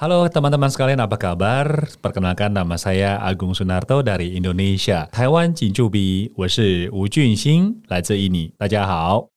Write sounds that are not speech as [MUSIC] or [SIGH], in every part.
Halo teman-teman sekalian, apa kabar? Perkenalkan nama saya Agung Sunarto dari Indonesia, Taiwan Jinjubi，我是吴俊兴，来自印尼。大家好。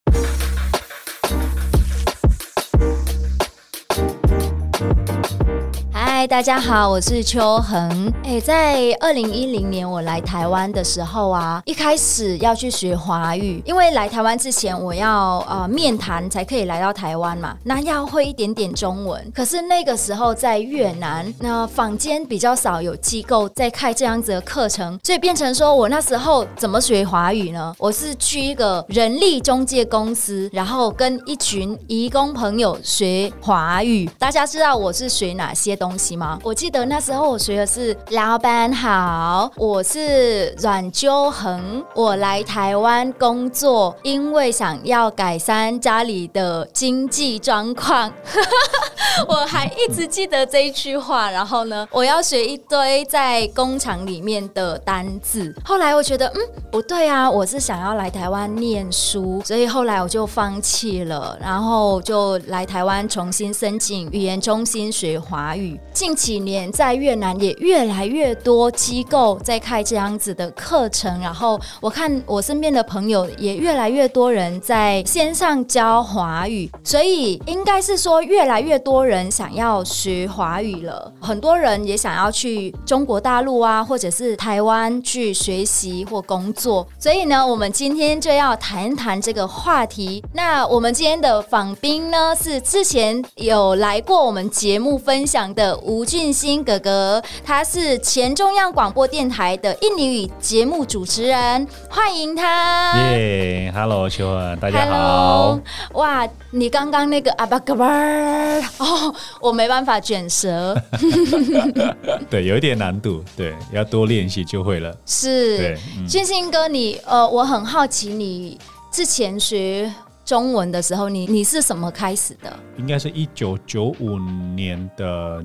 大家好，我是秋恒。哎，在二零一零年我来台湾的时候啊，一开始要去学华语，因为来台湾之前我要呃面谈才可以来到台湾嘛，那要会一点点中文。可是那个时候在越南，那坊间比较少有机构在开这样子的课程，所以变成说我那时候怎么学华语呢？我是去一个人力中介公司，然后跟一群移工朋友学华语。大家知道我是学哪些东西吗？我记得那时候我学的是老板好，我是阮秋恒，我来台湾工作，因为想要改善家里的经济状况。[LAUGHS] 我还一直记得这一句话。然后呢，我要学一堆在工厂里面的单字。后来我觉得，嗯，不对啊，我是想要来台湾念书，所以后来我就放弃了，然后就来台湾重新申请语言中心学华语。近几年在越南也越来越多机构在开这样子的课程，然后我看我身边的朋友也越来越多人在线上教华语，所以应该是说越来越多人想要学华语了。很多人也想要去中国大陆啊，或者是台湾去学习或工作。所以呢，我们今天就要谈一谈这个话题。那我们今天的访宾呢，是之前有来过我们节目分享的俊兴哥哥，他是前中央广播电台的印尼语节目主持人，欢迎他。耶、yeah，Hello，秋恒，大家好。Hello, 哇，你刚刚那个阿巴嘎巴哦，我没办法卷舌。[LAUGHS] 对，有一点难度，对，要多练习就会了。是，对，嗯、俊兴哥你，你呃，我很好奇，你之前学中文的时候，你你是什么开始的？应该是一九九五年的。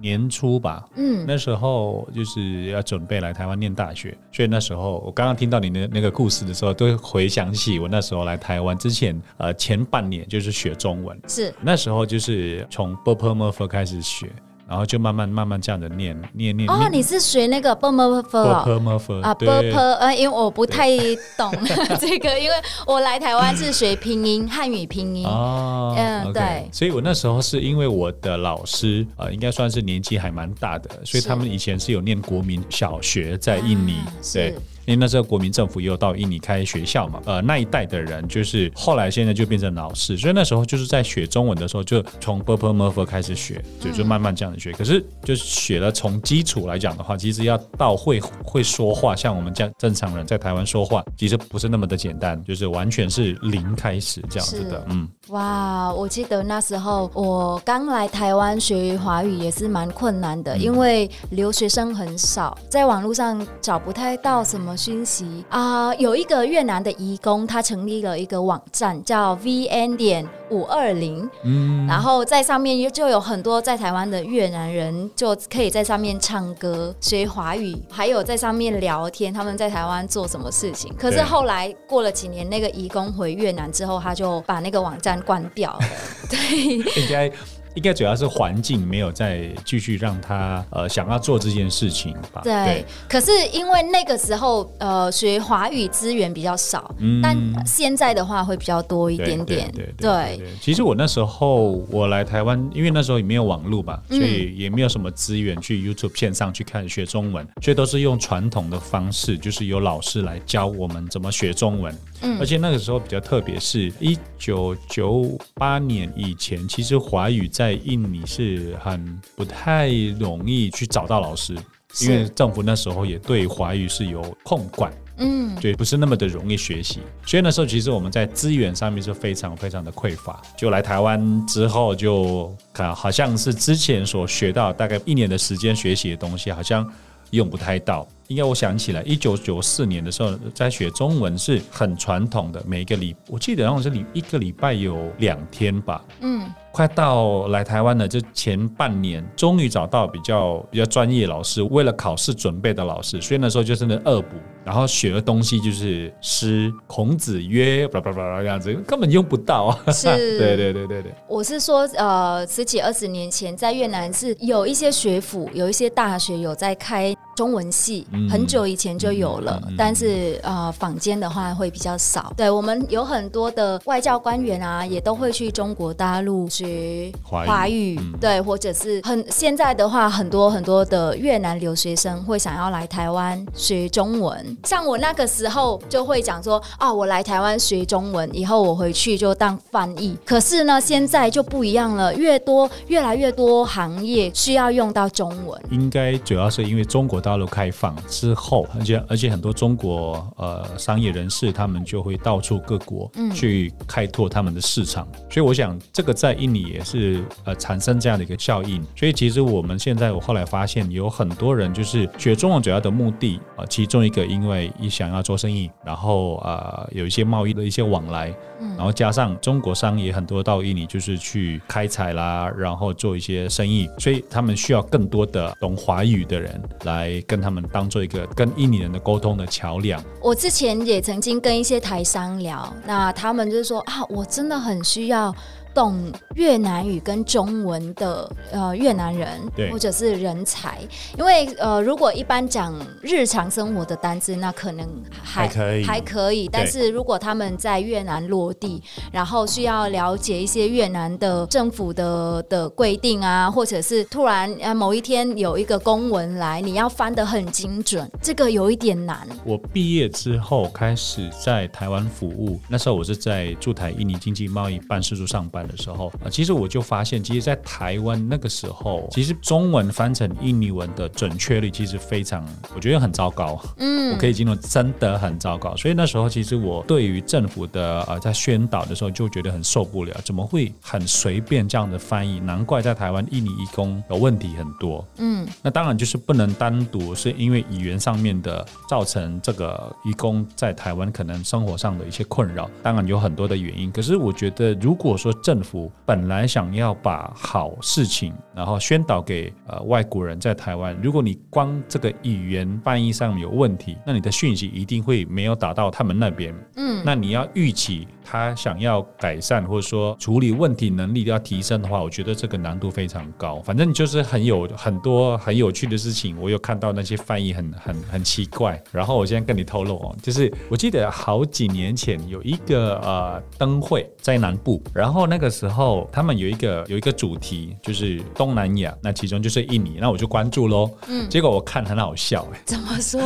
年初吧，嗯，那时候就是要准备来台湾念大学，所以那时候我刚刚听到你的那个故事的时候，都回想起我那时候来台湾之前，呃，前半年就是学中文，是。那时候就是从 b u r p l e m u r 开始学，然后就慢慢慢慢这样的念念念。哦，你是学那个 b u r m e r f r b u r m e r f r 啊 per 呃，因为我不太懂 [LAUGHS] 这个，因为我来台湾是学拼音，汉语拼音。哦，嗯，对。所以我那时候是因为我的老师呃，应该算是年纪还蛮大的，所以他们以前是有念国民小学在印尼，对。因为那时候国民政府也有到印尼开学校嘛，呃，那一代的人就是后来现在就变成老师，所以那时候就是在学中文的时候，就从 b u r p l e m u r p l e 开始学，就就慢慢这样子学。可是就学了从基础来讲的话，其实要到会会说话，像我们这样正常人在台湾说话，其实不是那么的简单，就是完全是零开始这样子的，嗯。哇，我记得那时候我刚来台湾学华语也是蛮困难的，因为留学生很少，在网络上找不太到什么讯息啊，有一个越南的移工，他成立了一个网站，叫 VN 点五二零，嗯，然后在上面就有很多在台湾的越南人，就可以在上面唱歌、学华语，还有在上面聊天，他们在台湾做什么事情。可是后来过了几年，那个移工回越南之后，他就把那个网站关掉了。[LAUGHS] 对，应该。应该主要是环境没有再继续让他呃想要做这件事情吧。对。对，可是因为那个时候呃学华语资源比较少，嗯，但现在的话会比较多一点点。对。其实我那时候我来台湾，因为那时候也没有网络吧，所以也没有什么资源去 YouTube 线上去看学中文，所以都是用传统的方式，就是有老师来教我们怎么学中文。嗯，而且那个时候比较特别，是一九九八年以前，其实华语在在印尼是很不太容易去找到老师，因为政府那时候也对华语是有控管，嗯，对，不是那么的容易学习。所以那时候其实我们在资源上面是非常非常的匮乏。就来台湾之后，就看好像是之前所学到大概一年的时间学习的东西，好像用不太到。应该我想起来，一九九四年的时候，在学中文是很传统的，每个礼，我记得好像是礼一个礼拜有两天吧。嗯。快到来台湾了，这前半年终于找到比较比较专业老师，为了考试准备的老师，所以那时候就是那恶补，然后学的东西就是诗，孔子曰，叭叭叭这样子，根本用不到啊。[LAUGHS] 是，对对对对对。我是说，呃，十几二十年前在越南是有一些学府，有一些大学有在开。中文系很久以前就有了，嗯、但是呃，坊间的话会比较少。对，我们有很多的外交官员啊，也都会去中国大陆学华语，嗯、对，或者是很现在的话，很多很多的越南留学生会想要来台湾学中文。像我那个时候就会讲说，啊，我来台湾学中文，以后我回去就当翻译。可是呢，现在就不一样了，越多越来越多行业需要用到中文。应该主要是因为中国大陆开放之后，而且而且很多中国呃商业人士，他们就会到处各国去开拓他们的市场，嗯、所以我想这个在印尼也是呃产生这样的一个效应。所以其实我们现在我后来发现有很多人就是学中文主要的目的啊、呃，其中一个因为一想要做生意，然后啊、呃、有一些贸易的一些往来，嗯然后加上中国商也很多到印尼就是去开采啦，然后做一些生意，所以他们需要更多的懂华语的人来。跟他们当做一个跟印尼人的沟通的桥梁。我之前也曾经跟一些台商聊，那他们就是说啊，我真的很需要。懂越南语跟中文的呃越南人，对。或者是人才，因为呃如果一般讲日常生活的单字，那可能还，还可以。还可以，但是如果他们在越南落地，然后需要了解一些越南的政府的的规定啊，或者是突然呃某一天有一个公文来，你要翻得很精准，这个有一点难。我毕业之后开始在台湾服务，那时候我是在驻台印尼经济贸易办事处上班。的时候啊，其实我就发现，其实，在台湾那个时候，其实中文翻成印尼文的准确率其实非常，我觉得很糟糕。嗯，我可以形容真的很糟糕。所以那时候，其实我对于政府的呃在宣导的时候，就觉得很受不了，怎么会很随便这样的翻译？难怪在台湾印尼义工有问题很多。嗯，那当然就是不能单独是因为语言上面的造成这个义工在台湾可能生活上的一些困扰，当然有很多的原因。可是我觉得，如果说政府本来想要把好事情，然后宣导给呃外国人在台湾。如果你光这个语言翻译上有问题，那你的讯息一定会没有打到他们那边。嗯，那你要预期他想要改善或者说处理问题能力要提升的话，我觉得这个难度非常高。反正就是很有很多很有趣的事情，我有看到那些翻译很很很奇怪。然后我现在跟你透露哦，就是我记得好几年前有一个呃灯会在南部，然后那个。时候，他们有一个有一个主题，就是东南亚，那其中就是印尼，那我就关注喽。嗯，结果我看很好笑，哎，怎么说？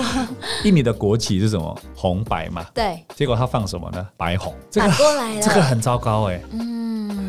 印尼的国旗是什么？红白嘛。对。结果他放什么呢？白红。反过来了。这个很糟糕，哎。嗯。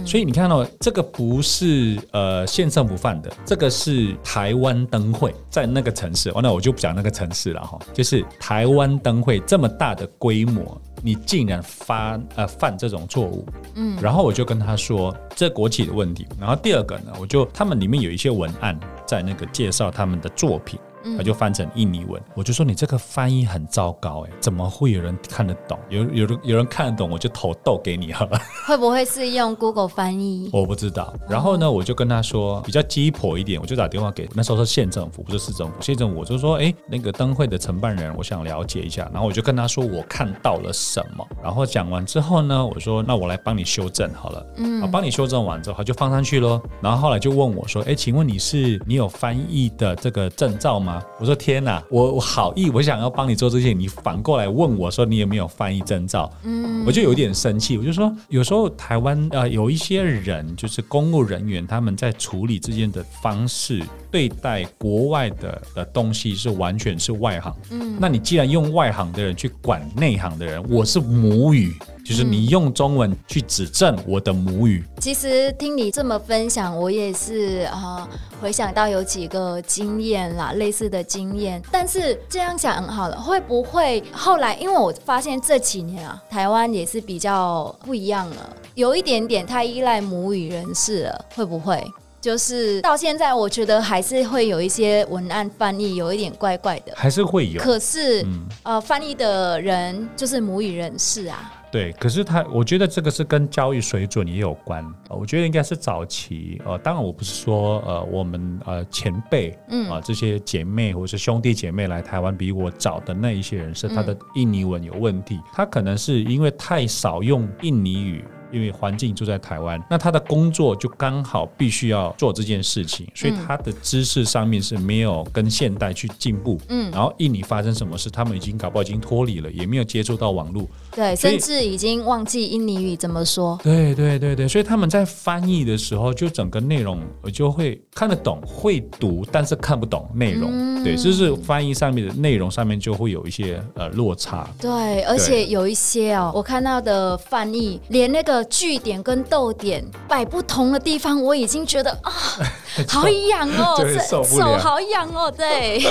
所以你看到这个不是呃县政府犯的，这个是台湾灯会在那个城市。哦，那我就不讲那个城市了哈，就是台湾灯会这么大的规模。你竟然发呃犯这种错误，嗯，然后我就跟他说这国企的问题，然后第二个呢，我就他们里面有一些文案在那个介绍他们的作品。他就翻成印尼文，我就说你这个翻译很糟糕哎，怎么会有人看得懂？有有人有人看得懂，我就投豆给你好了。会不会是用 Google 翻译？[LAUGHS] 我不知道。然后呢，我就跟他说比较鸡婆一点，我就打电话给那时候是县政府，不是市政府。县政府我就说，哎，那个灯会的承办人，我想了解一下。然后我就跟他说我看到了什么。然后讲完之后呢，我说那我来帮你修正好了。嗯，我帮你修正完之后，他就放上去喽。然后后来就问我说，哎，请问你是你有翻译的这个证照吗？我说天哪，我我好意，我想要帮你做这些，你反过来问我说你有没有翻译证照？嗯，我就有点生气，我就说有时候台湾呃有一些人就是公务人员，他们在处理之间的方式对待国外的的东西是完全是外行。嗯，那你既然用外行的人去管内行的人，我是母语。就是你用中文去指正我的母语。其实听你这么分享，我也是啊、呃，回想到有几个经验啦，类似的经验。但是这样讲好了，会不会后来？因为我发现这几年啊，台湾也是比较不一样了，有一点点太依赖母语人士了，会不会？就是到现在，我觉得还是会有一些文案翻译有一点怪怪的，还是会有。可是，嗯、呃，翻译的人就是母语人士啊。对，可是他，我觉得这个是跟教育水准也有关。呃、我觉得应该是早期，呃，当然我不是说，呃，我们呃前辈，嗯啊、呃，这些姐妹或者是兄弟姐妹来台湾比我早的那一些人，是他的印尼文有问题，嗯、他可能是因为太少用印尼语。因为环境住在台湾，那他的工作就刚好必须要做这件事情，所以他的知识上面是没有跟现代去进步。嗯，然后印尼发生什么事，他们已经搞不好已经脱离了，也没有接触到网络，对，甚至已经忘记印尼语怎么说。对对对对，所以他们在翻译的时候，就整个内容我就会看得懂，会读，但是看不懂内容。嗯、对，就是翻译上面的内容上面就会有一些呃落差。对，而且有一些哦，我看到的翻译连那个。句点跟逗点摆不同的地方，我已经觉得啊，[LAUGHS] 好痒哦，[LAUGHS] 手好痒哦。对，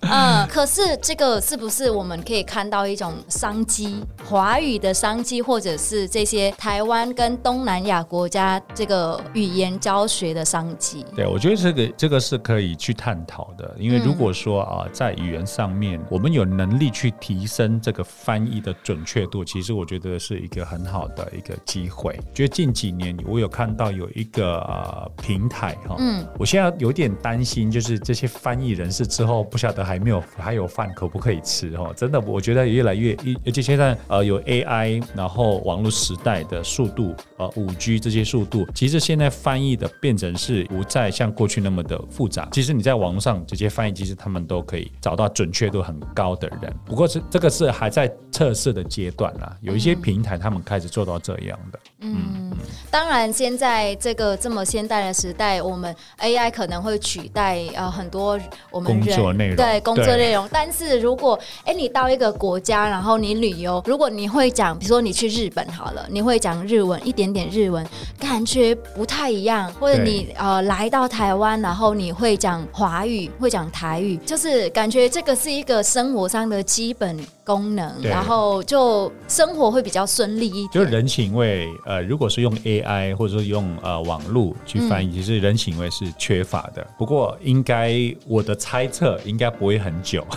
嗯，[LAUGHS] 可是这个是不是我们可以看到一种商机？华语的商机，或者是这些台湾跟东南亚国家这个语言教学的商机？对，我觉得这个这个是可以去探讨的。因为如果说啊，在语言上面，我们有能力去提升这个翻译的准确度，其实我觉得是一个很好的一个机会。会，觉得近几年我有看到有一个呃平台哈，嗯，我现在有点担心，就是这些翻译人士之后不晓得还没有还有饭可不可以吃哈？真的，我觉得越来越，而且现在呃有 AI，然后网络时代的速度，呃五 G 这些速度，其实现在翻译的变成是不再像过去那么的复杂。其实你在网络上直接翻译，其实他们都可以找到准确度很高的人。不过是这个是还在测试的阶段啦，有一些平台他们开始做到这样的。嗯，当然，现在这个这么现代的时代，我们 AI 可能会取代呃很多我们工作内容，对工作内容。但是如果哎你到一个国家，然后你旅游，如果你会讲，比如说你去日本好了，你会讲日文一点点日文，感觉不太一样。或者你呃来到台湾，然后你会讲华语，会讲台语，就是感觉这个是一个生活上的基本功能，然后就生活会比较顺利一点，就是人情味。呃，如果是用 AI 或者说用呃网络去翻译，嗯、其实人行为是缺乏的。不过，应该我的猜测应该不会很久。[LAUGHS]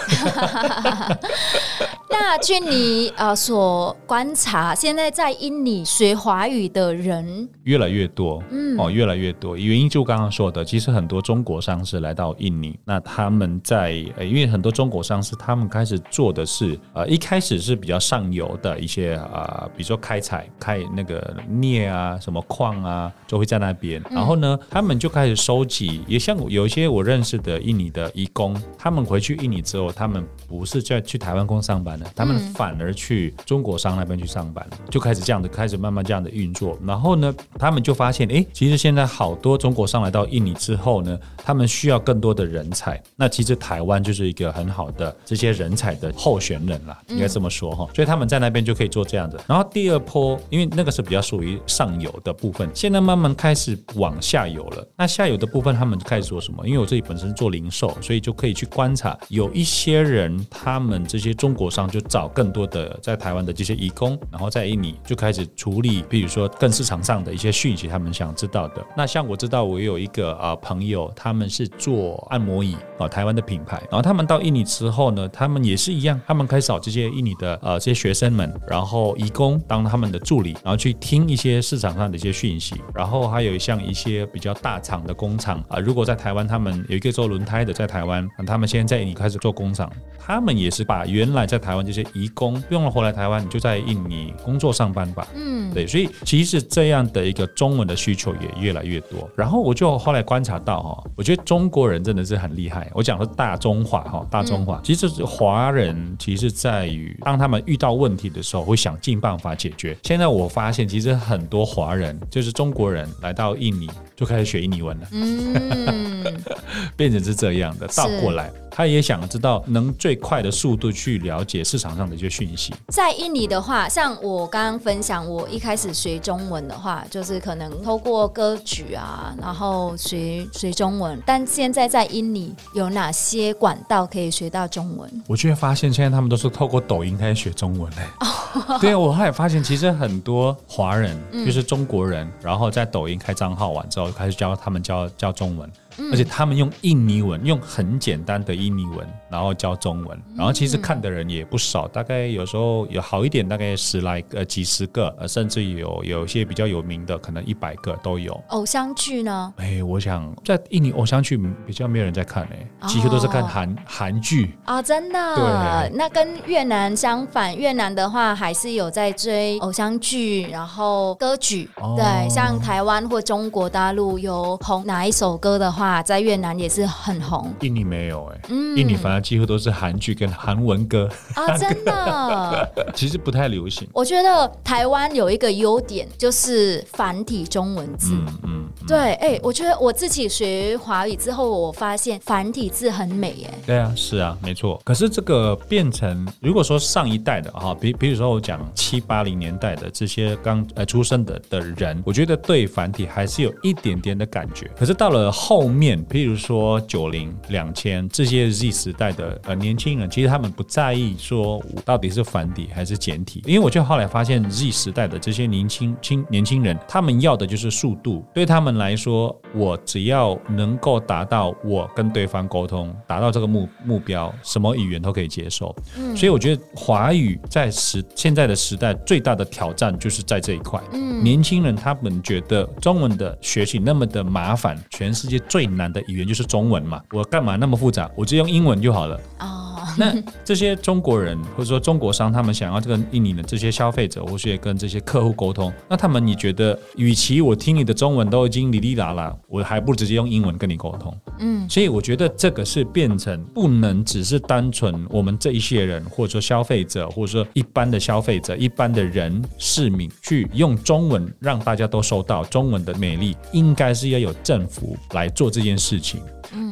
那据你呃所观察，现在在印尼学华语的人越来越多，嗯，哦，越来越多。原因就刚刚说的，其实很多中国商是来到印尼，那他们在呃，因为很多中国商是他们开始做的是呃，一开始是比较上游的一些啊、呃，比如说开采开那个镍啊，什么矿啊，就会在那边。然后呢，他们就开始收集，也像有一些我认识的印尼的移工，他们回去印尼之后，他们不是在去台湾工上班的。他们反而去中国商那边去上班，就开始这样的，开始慢慢这样的运作。然后呢，他们就发现，哎，其实现在好多中国商来到印尼之后呢，他们需要更多的人才。那其实台湾就是一个很好的这些人才的候选人啦，应该这么说哈。所以他们在那边就可以做这样子。然后第二波，因为那个是比较属于上游的部分，现在慢慢开始往下游了。那下游的部分，他们开始做什么？因为我自己本身做零售，所以就可以去观察，有一些人，他们这些中国商。就找更多的在台湾的这些移工，然后在印尼就开始处理，比如说更市场上的一些讯息，他们想知道的。那像我知道，我有一个啊朋友，他们是做按摩椅啊，台湾的品牌。然后他们到印尼之后呢，他们也是一样，他们开始找这些印尼的呃这些学生们，然后移工当他们的助理，然后去听一些市场上的一些讯息。然后还有像一些比较大厂的工厂啊，如果在台湾，他们有一个做轮胎的，在台湾，他们现在在印尼开始做工厂，他们也是把原来在台湾。这些移工不用了，回来台湾你就在印尼工作上班吧。嗯，对，所以其实这样的一个中文的需求也越来越多。然后我就后来观察到哈，我觉得中国人真的是很厉害。我讲的大中华哈，大中华，其实华人其实在于当他们遇到问题的时候，会想尽办法解决。现在我发现，其实很多华人就是中国人来到印尼就开始学印尼文了，嗯，[LAUGHS] 变成是这样的，倒过来。他也想知道能最快的速度去了解市场上的一些讯息。在印尼的话，像我刚刚分享，我一开始学中文的话，就是可能透过歌曲啊，然后学学中文。但现在在印尼有哪些管道可以学到中文？我却发现现在他们都是透过抖音开始学中文嘞。哦 [LAUGHS] 对，我后来发现，其实很多华人就是中国人，然后在抖音开账号完之后，开始教他们教教中文。而且他们用印尼文，用很简单的印尼文，然后教中文，然后其实看的人也不少，大概有时候有好一点，大概十来个、几十个，甚至有有些比较有名的，可能一百个都有。偶像剧呢？哎，我想在印尼偶像剧比较没有人在看哎，几乎都是看韩韩剧啊，真的。对，那跟越南相反，越南的话还是有在追偶像剧，然后歌曲。对，像台湾或中国大陆有红哪一首歌的话。啊，在越南也是很红。印尼没有哎、欸，嗯，印尼反而几乎都是韩剧跟韩文歌啊，真的，[LAUGHS] 其实不太流行。我觉得台湾有一个优点就是繁体中文字，嗯，嗯嗯对，哎、欸，我觉得我自己学华语之后，我发现繁体字很美、欸，哎，对啊，是啊，没错。可是这个变成，如果说上一代的哈，比比如说我讲七八零年代的这些刚呃出生的的人，我觉得对繁体还是有一点点的感觉。可是到了后。面，譬如说九零、两千这些 Z 时代的呃年轻人，其实他们不在意说到底是繁体还是简体，因为我就后来发现 Z 时代的这些年轻轻年轻人，他们要的就是速度。对他们来说，我只要能够达到我跟对方沟通，达到这个目目标，什么语言都可以接受。嗯，所以我觉得华语在时现在的时代最大的挑战就是在这一块。嗯，年轻人他们觉得中文的学习那么的麻烦，全世界最难的语言就是中文嘛，我干嘛那么复杂？我就用英文就好了。哦，[LAUGHS] 那这些中国人或者说中国商，他们想要这个印尼的这些消费者，或是跟这些客户沟通，那他们你觉得，与其我听你的中文都已经哩哩啦啦，我还不如直接用英文跟你沟通。嗯，所以我觉得这个是变成不能只是单纯我们这一些人，或者说消费者，或者说一般的消费者、一般的人市民去用中文让大家都收到中文的美丽，应该是要有政府来做。这件事情，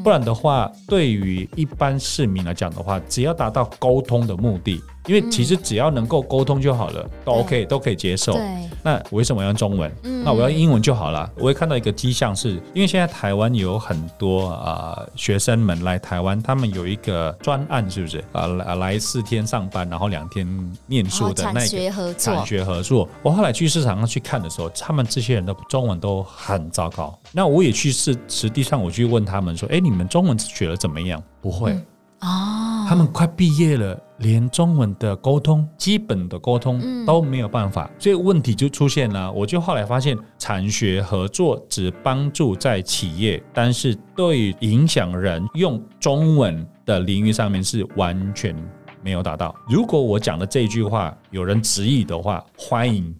不然的话，对于一般市民来讲的话，只要达到沟通的目的。因为其实只要能够沟通就好了，都 OK，都可以接受。对那我为什么要用中文？嗯、那我要英文就好了。我会看到一个迹象是，因为现在台湾有很多啊、呃、学生们来台湾，他们有一个专案，是不是啊？来来四天上班，然后两天念书的那个产学合作。产学合作。我后来去市场上去看的时候，他们这些人的中文都很糟糕。那我也去实实际上我去问他们说：“哎，你们中文学的怎么样？”不会。嗯哦，他们快毕业了，连中文的沟通、基本的沟通都没有办法，所以问题就出现了。我就后来发现，产学合作只帮助在企业，但是对于影响人用中文的领域上面是完全。没有达到。如果我讲的这句话有人质疑的话，欢迎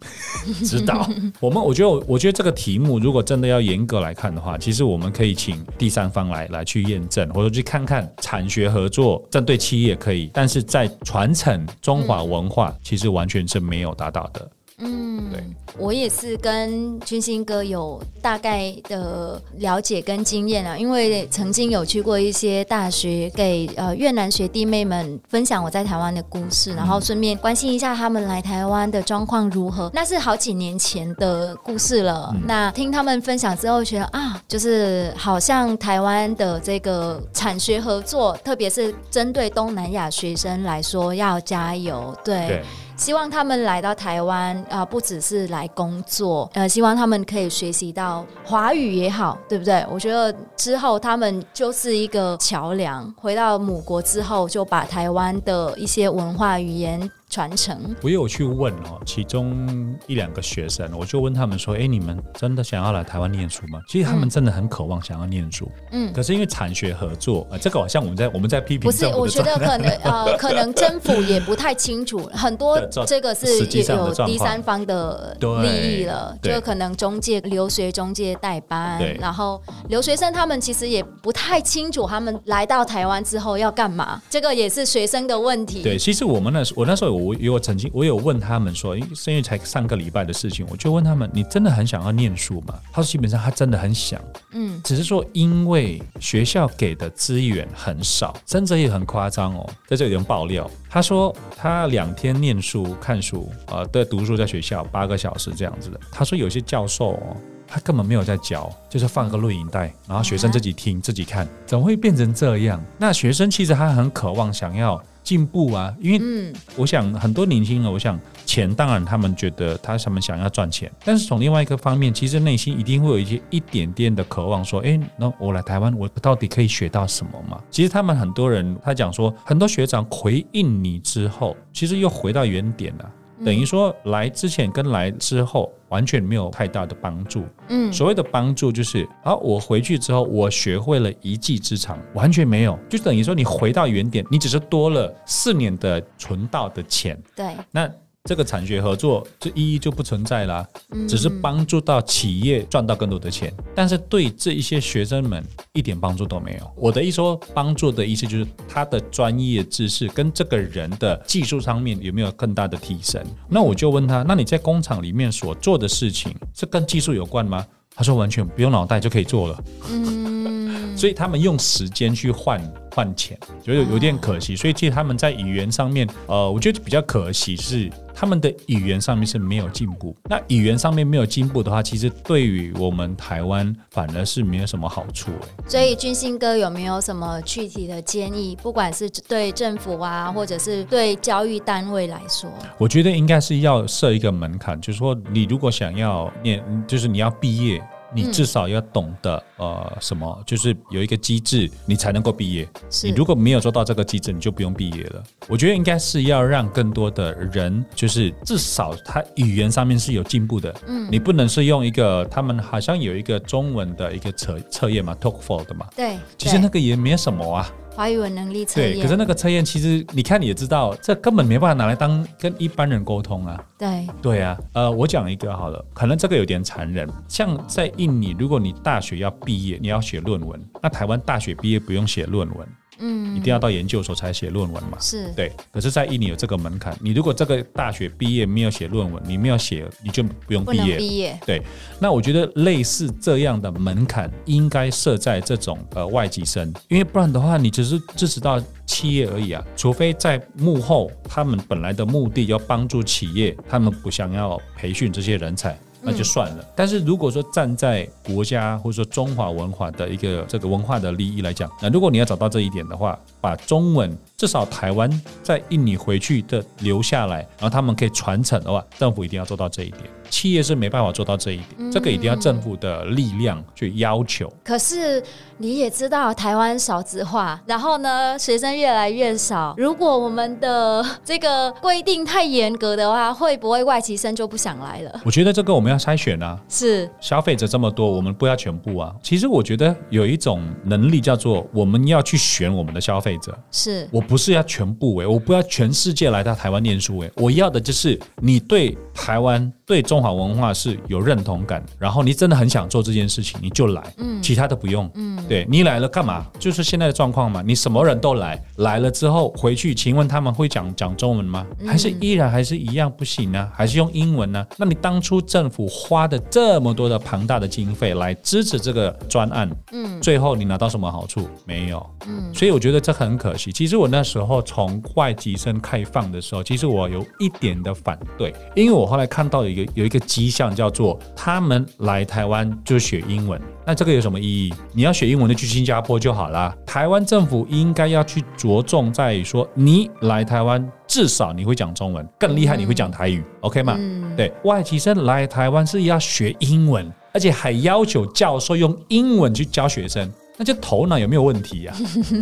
指导。[LAUGHS] 我们我觉得，我觉得这个题目如果真的要严格来看的话，其实我们可以请第三方来来去验证，或者去看看产学合作，针对企业可以，但是在传承中华文化，其实完全是没有达到的。嗯，对，我也是跟军星哥有大概的了解跟经验啊，因为曾经有去过一些大学，给呃越南学弟妹们分享我在台湾的故事，然后顺便关心一下他们来台湾的状况如何。那是好几年前的故事了。嗯、那听他们分享之后，觉得啊，就是好像台湾的这个产学合作，特别是针对东南亚学生来说，要加油。对。对希望他们来到台湾啊、不只是来工作，呃，希望他们可以学习到华语也好，对不对？我觉得之后他们就是一个桥梁，回到母国之后，就把台湾的一些文化语言。传承，我有去问哦，其中一两个学生，我就问他们说：“哎，你们真的想要来台湾念书吗？”其实他们真的很渴望想要念书，嗯，可是因为产学合作，呃，这个好像我们在我们在批评，不是，我觉得可能呃，[LAUGHS] 可能政府也不太清楚，很多这个是也有第三方的利益了，就可能中介留学中介代班，对然后留学生他们其实也不太清楚他们来到台湾之后要干嘛，这个也是学生的问题。对，其实我们那时我那时候有。我有曾经，我有问他们说，因为是因为才上个礼拜的事情，我就问他们：你真的很想要念书吗？他说基本上他真的很想，嗯，只是说因为学校给的资源很少，甚至也很夸张哦，在这里有人爆料，他说他两天念书看书，呃，对，读书在学校八个小时这样子的。他说有些教授哦，他根本没有在教，就是放个录影带，然后学生自己听自己看，怎么会变成这样？那学生其实他很渴望想要。进步啊，因为我想很多年轻人，我想钱当然他们觉得他他们想要赚钱，但是从另外一个方面，其实内心一定会有一些一点点的渴望，说，哎，那我来台湾，我到底可以学到什么嘛？其实他们很多人他讲说，很多学长回应你之后，其实又回到原点了。等于说来之前跟来之后完全没有太大的帮助。嗯，所谓的帮助就是，好，我回去之后我学会了一技之长，完全没有，就等于说你回到原点，你只是多了四年的存到的钱。对，那。这个产学合作这意义就不存在啦，只是帮助到企业赚到更多的钱，但是对这一些学生们一点帮助都没有。我的意思说，帮助的意思就是他的专业知识跟这个人的技术上面有没有更大的提升。那我就问他，那你在工厂里面所做的事情是跟技术有关吗？他说完全不用脑袋就可以做了。嗯，所以他们用时间去换换钱，觉得有点可惜。所以其实他们在语言上面，呃，我觉得比较可惜是。他们的语言上面是没有进步，那语言上面没有进步的话，其实对于我们台湾反而是没有什么好处哎。所以军兴哥有没有什么具体的建议？不管是对政府啊，或者是对教育单位来说，我觉得应该是要设一个门槛，就是说你如果想要念，就是你要毕业。你至少要懂得呃什么，就是有一个机制，你才能够毕业。你如果没有做到这个机制，你就不用毕业了。我觉得应该是要让更多的人，就是至少他语言上面是有进步的。嗯，你不能是用一个他们好像有一个中文的一个测测验嘛 t a l k f o l 的嘛。对，其实那个也没什么啊。华语文能力测验，对，可是那个测验其实你看你也知道，这根本没办法拿来当跟一般人沟通啊。对，对啊，呃，我讲一个好了，可能这个有点残忍。像在印尼，如果你大学要毕业，你要写论文，那台湾大学毕业不用写论文。嗯，一定要到研究所才写论文嘛？是对，可是，在印尼有这个门槛，你如果这个大学毕业没有写论文，你没有写，你就不用毕业。毕业。对，那我觉得类似这样的门槛应该设在这种呃外籍生，因为不然的话，你只是支持到企业而已啊。除非在幕后，他们本来的目的要帮助企业，他们不想要培训这些人才。那就算了。但是如果说站在国家或者说中华文化的一个这个文化的利益来讲，那如果你要找到这一点的话，把中文至少台湾在印尼回去的留下来，然后他们可以传承的话，政府一定要做到这一点。企业是没办法做到这一点，这个一定要政府的力量去要求。可是你也知道，台湾少子化，然后呢，学生越来越少。如果我们的这个规定太严格的话，会不会外籍生就不想来了？我觉得这个我们要筛选啊。是消费者这么多，我们不要全部啊。其实我觉得有一种能力叫做我们要去选我们的消费者。是我不是要全部哎，我不要全世界来到台湾念书哎，我要的就是你对台湾。对中华文化是有认同感，然后你真的很想做这件事情，你就来，嗯，其他的不用，嗯，对你来了干嘛？就是现在的状况嘛，你什么人都来，来了之后回去，请问他们会讲讲中文吗？还是依然还是一样不行呢？还是用英文呢？那你当初政府花的这么多的庞大的经费来支持这个专案，嗯，最后你拿到什么好处？没有，嗯，所以我觉得这很可惜。其实我那时候从外籍生开放的时候，其实我有一点的反对，因为我后来看到一个。有一个迹象叫做，他们来台湾就学英文，那这个有什么意义？你要学英文就去新加坡就好啦。台湾政府应该要去着重在于说，你来台湾至少你会讲中文，更厉害你会讲台语，嗯，OK 吗？嗯，对外籍生来台湾是要学英文，而且还要求教授用英文去教学生。那就头脑有没有问题呀？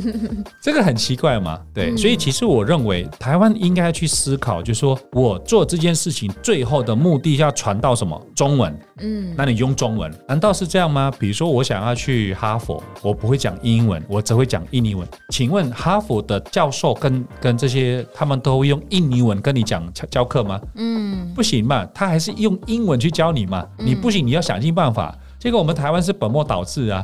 [LAUGHS] 这个很奇怪嘛。对，所以其实我认为台湾应该去思考，就是说我做这件事情最后的目的要传到什么？中文。嗯，那你用中文，难道是这样吗？比如说我想要去哈佛，我不会讲英文，我只会讲印尼文。请问哈佛的教授跟跟这些他们都会用印尼文跟你讲教课吗？嗯，不行嘛，他还是用英文去教你嘛。你不行，你要想尽办法。这个我们台湾是本末倒置啊！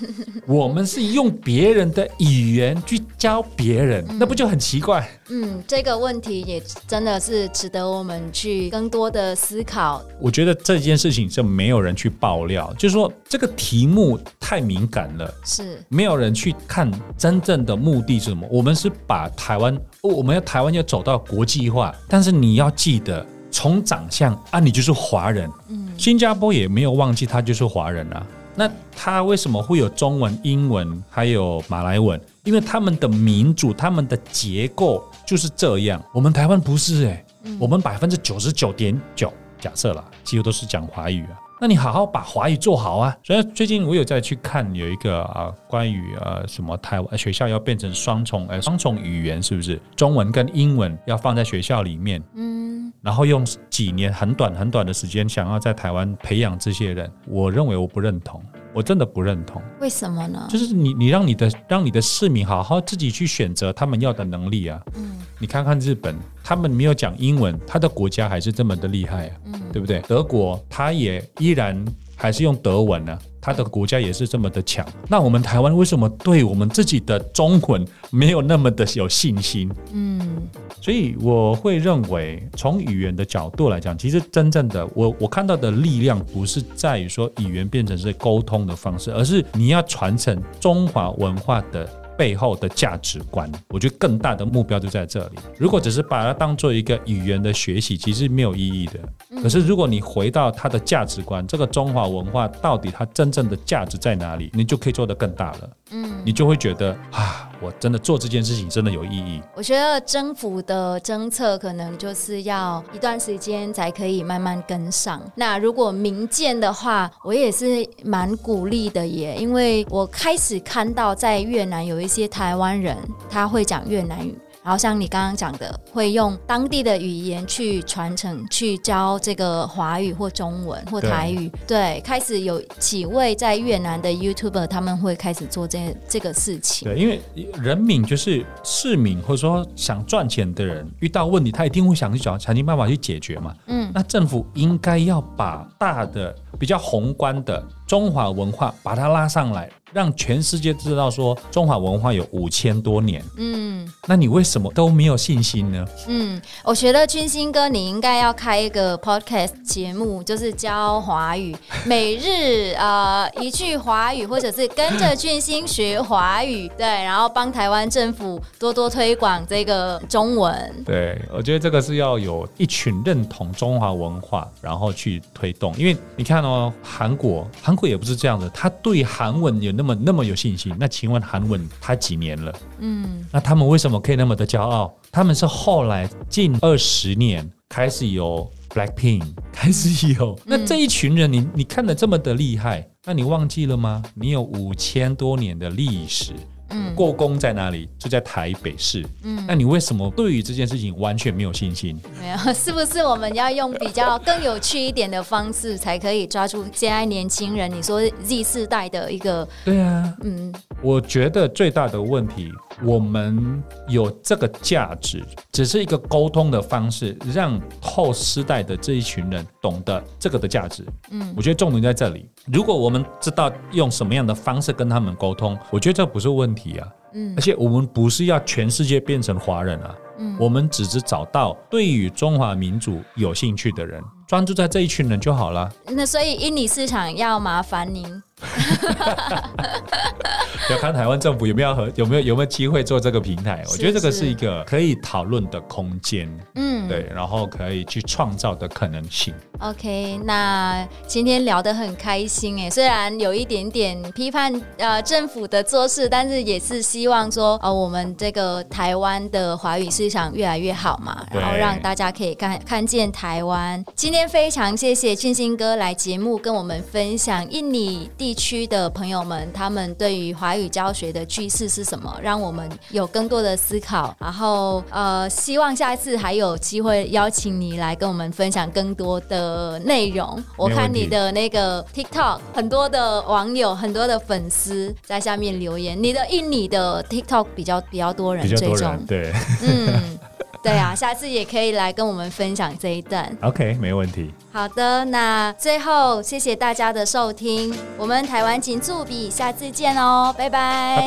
[LAUGHS] 我们是用别人的语言去教别人，那不就很奇怪？嗯，这个问题也真的是值得我们去更多的思考。我觉得这件事情就没有人去爆料，就是说这个题目太敏感了，是没有人去看真正的目的是什么。我们是把台湾，我们要台湾要走到国际化，但是你要记得。从长相啊，你就是华人。嗯，新加坡也没有忘记他就是华人啊。那他为什么会有中文、英文还有马来文？因为他们的民主、他们的结构就是这样。我们台湾不是诶、欸，嗯、我们百分之九十九点九，假设啦，几乎都是讲华语啊。那你好好把华语做好啊！所以最近我有在去看有一个啊，关于呃什么台湾学校要变成双重呃双重语言，是不是中文跟英文要放在学校里面？嗯，然后用几年很短很短的时间，想要在台湾培养这些人，我认为我不认同。我真的不认同，为什么呢？就是你，你让你的让你的市民好好自己去选择他们要的能力啊。嗯，你看看日本，他们没有讲英文，他的国家还是这么的厉害啊，嗯，对不对？德国，他也依然还是用德文呢，啊，他的国家也是这么的强。那我们台湾为什么对我们自己的中文没有那么的有信心？嗯。所以我会认为，从语言的角度来讲，其实真正的我我看到的力量，不是在于说语言变成是沟通的方式，而是你要传承中华文化的背后的价值观。我觉得更大的目标就在这里。如果只是把它当做一个语言的学习，其实没有意义的。可是如果你回到它的价值观，这个中华文化到底它真正的价值在哪里，你就可以做得更大了。嗯，你就会觉得啊。我真的做这件事情真的有意义。我觉得政府的政策可能就是要一段时间才可以慢慢跟上。那如果民间的话，我也是蛮鼓励的耶，因为我开始看到在越南有一些台湾人他会讲越南语。然后像你刚刚讲的，会用当地的语言去传承、去教这个华语或中文或台语。对，对，开始有几位在越南的 YouTuber，他们会开始做这这个事情。对，因为人民就是市民，或者说想赚钱的人，遇到问题他一定会想去找想尽办法去解决嘛。嗯，那政府应该要把大的、比较宏观的中华文化把它拉上来。让全世界知道说中华文化有五千多年，嗯，那你为什么都没有信心呢？嗯，我觉得俊兴哥你应该要开一个 podcast 节目，就是教华语，[LAUGHS] 每日呃一句华语，或者是跟着俊兴学华语，[LAUGHS] 对，然后帮台湾政府多多推广这个中文。对，我觉得这个是要有一群认同中华文化，然后去推动，因为你看哦，韩国，韩国也不是这样的，他对韩文有。那么那么有信心，那请问韩文他几年了？嗯，那他们为什么可以那么的骄傲？他们是后来近二十年开始有 Blackpink，[LAUGHS] 开始有。嗯、那这一群人你，你你看的这么的厉害，那你忘记了吗？你有五千多年的历史。嗯，过宫在哪里？就在台北市。嗯，那你为什么对于这件事情完全没有信心？没有，[LAUGHS] 是不是我们要用比较更有趣一点的方式，才可以抓住现在年轻人？你说 Z 世代的一个？对啊，嗯，我觉得最大的问题，我们有这个价值，只是一个沟通的方式，让后世代的这一群人懂得这个的价值。嗯，我觉得重点在这里。如果我们知道用什么样的方式跟他们沟通，我觉得这不是问题啊。嗯，而且我们不是要全世界变成华人啊。嗯，我们只是找到对于中华民族有兴趣的人，专注在这一群人就好了。那所以印尼市场要麻烦您。[LAUGHS] 要看台湾政府有没有和有没有有没有机会做这个平台，我觉得这个是一个可以讨论的空间，嗯，对，然后可以去创造的可能性。OK，那今天聊得很开心哎，虽然有一点点批判呃政府的做事，但是也是希望说呃我们这个台湾的华语市场越来越好嘛，然后让大家可以看看见台湾。今天非常谢谢俊兴哥来节目跟我们分享印尼地区的朋友们他们对于华语。语教学的趋势是什么？让我们有更多的思考。然后，呃，希望下一次还有机会邀请你来跟我们分享更多的内容。我看你的那个 TikTok，很多的网友、很多的粉丝在下面留言。你的印尼的 TikTok 比较比较多人追踪，对，嗯，[LAUGHS] 对啊下次也可以来跟我们分享这一段。Ok 没问题。好的那最后谢谢大家的收听我们台湾请助笔下次见哦拜拜拜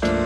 拜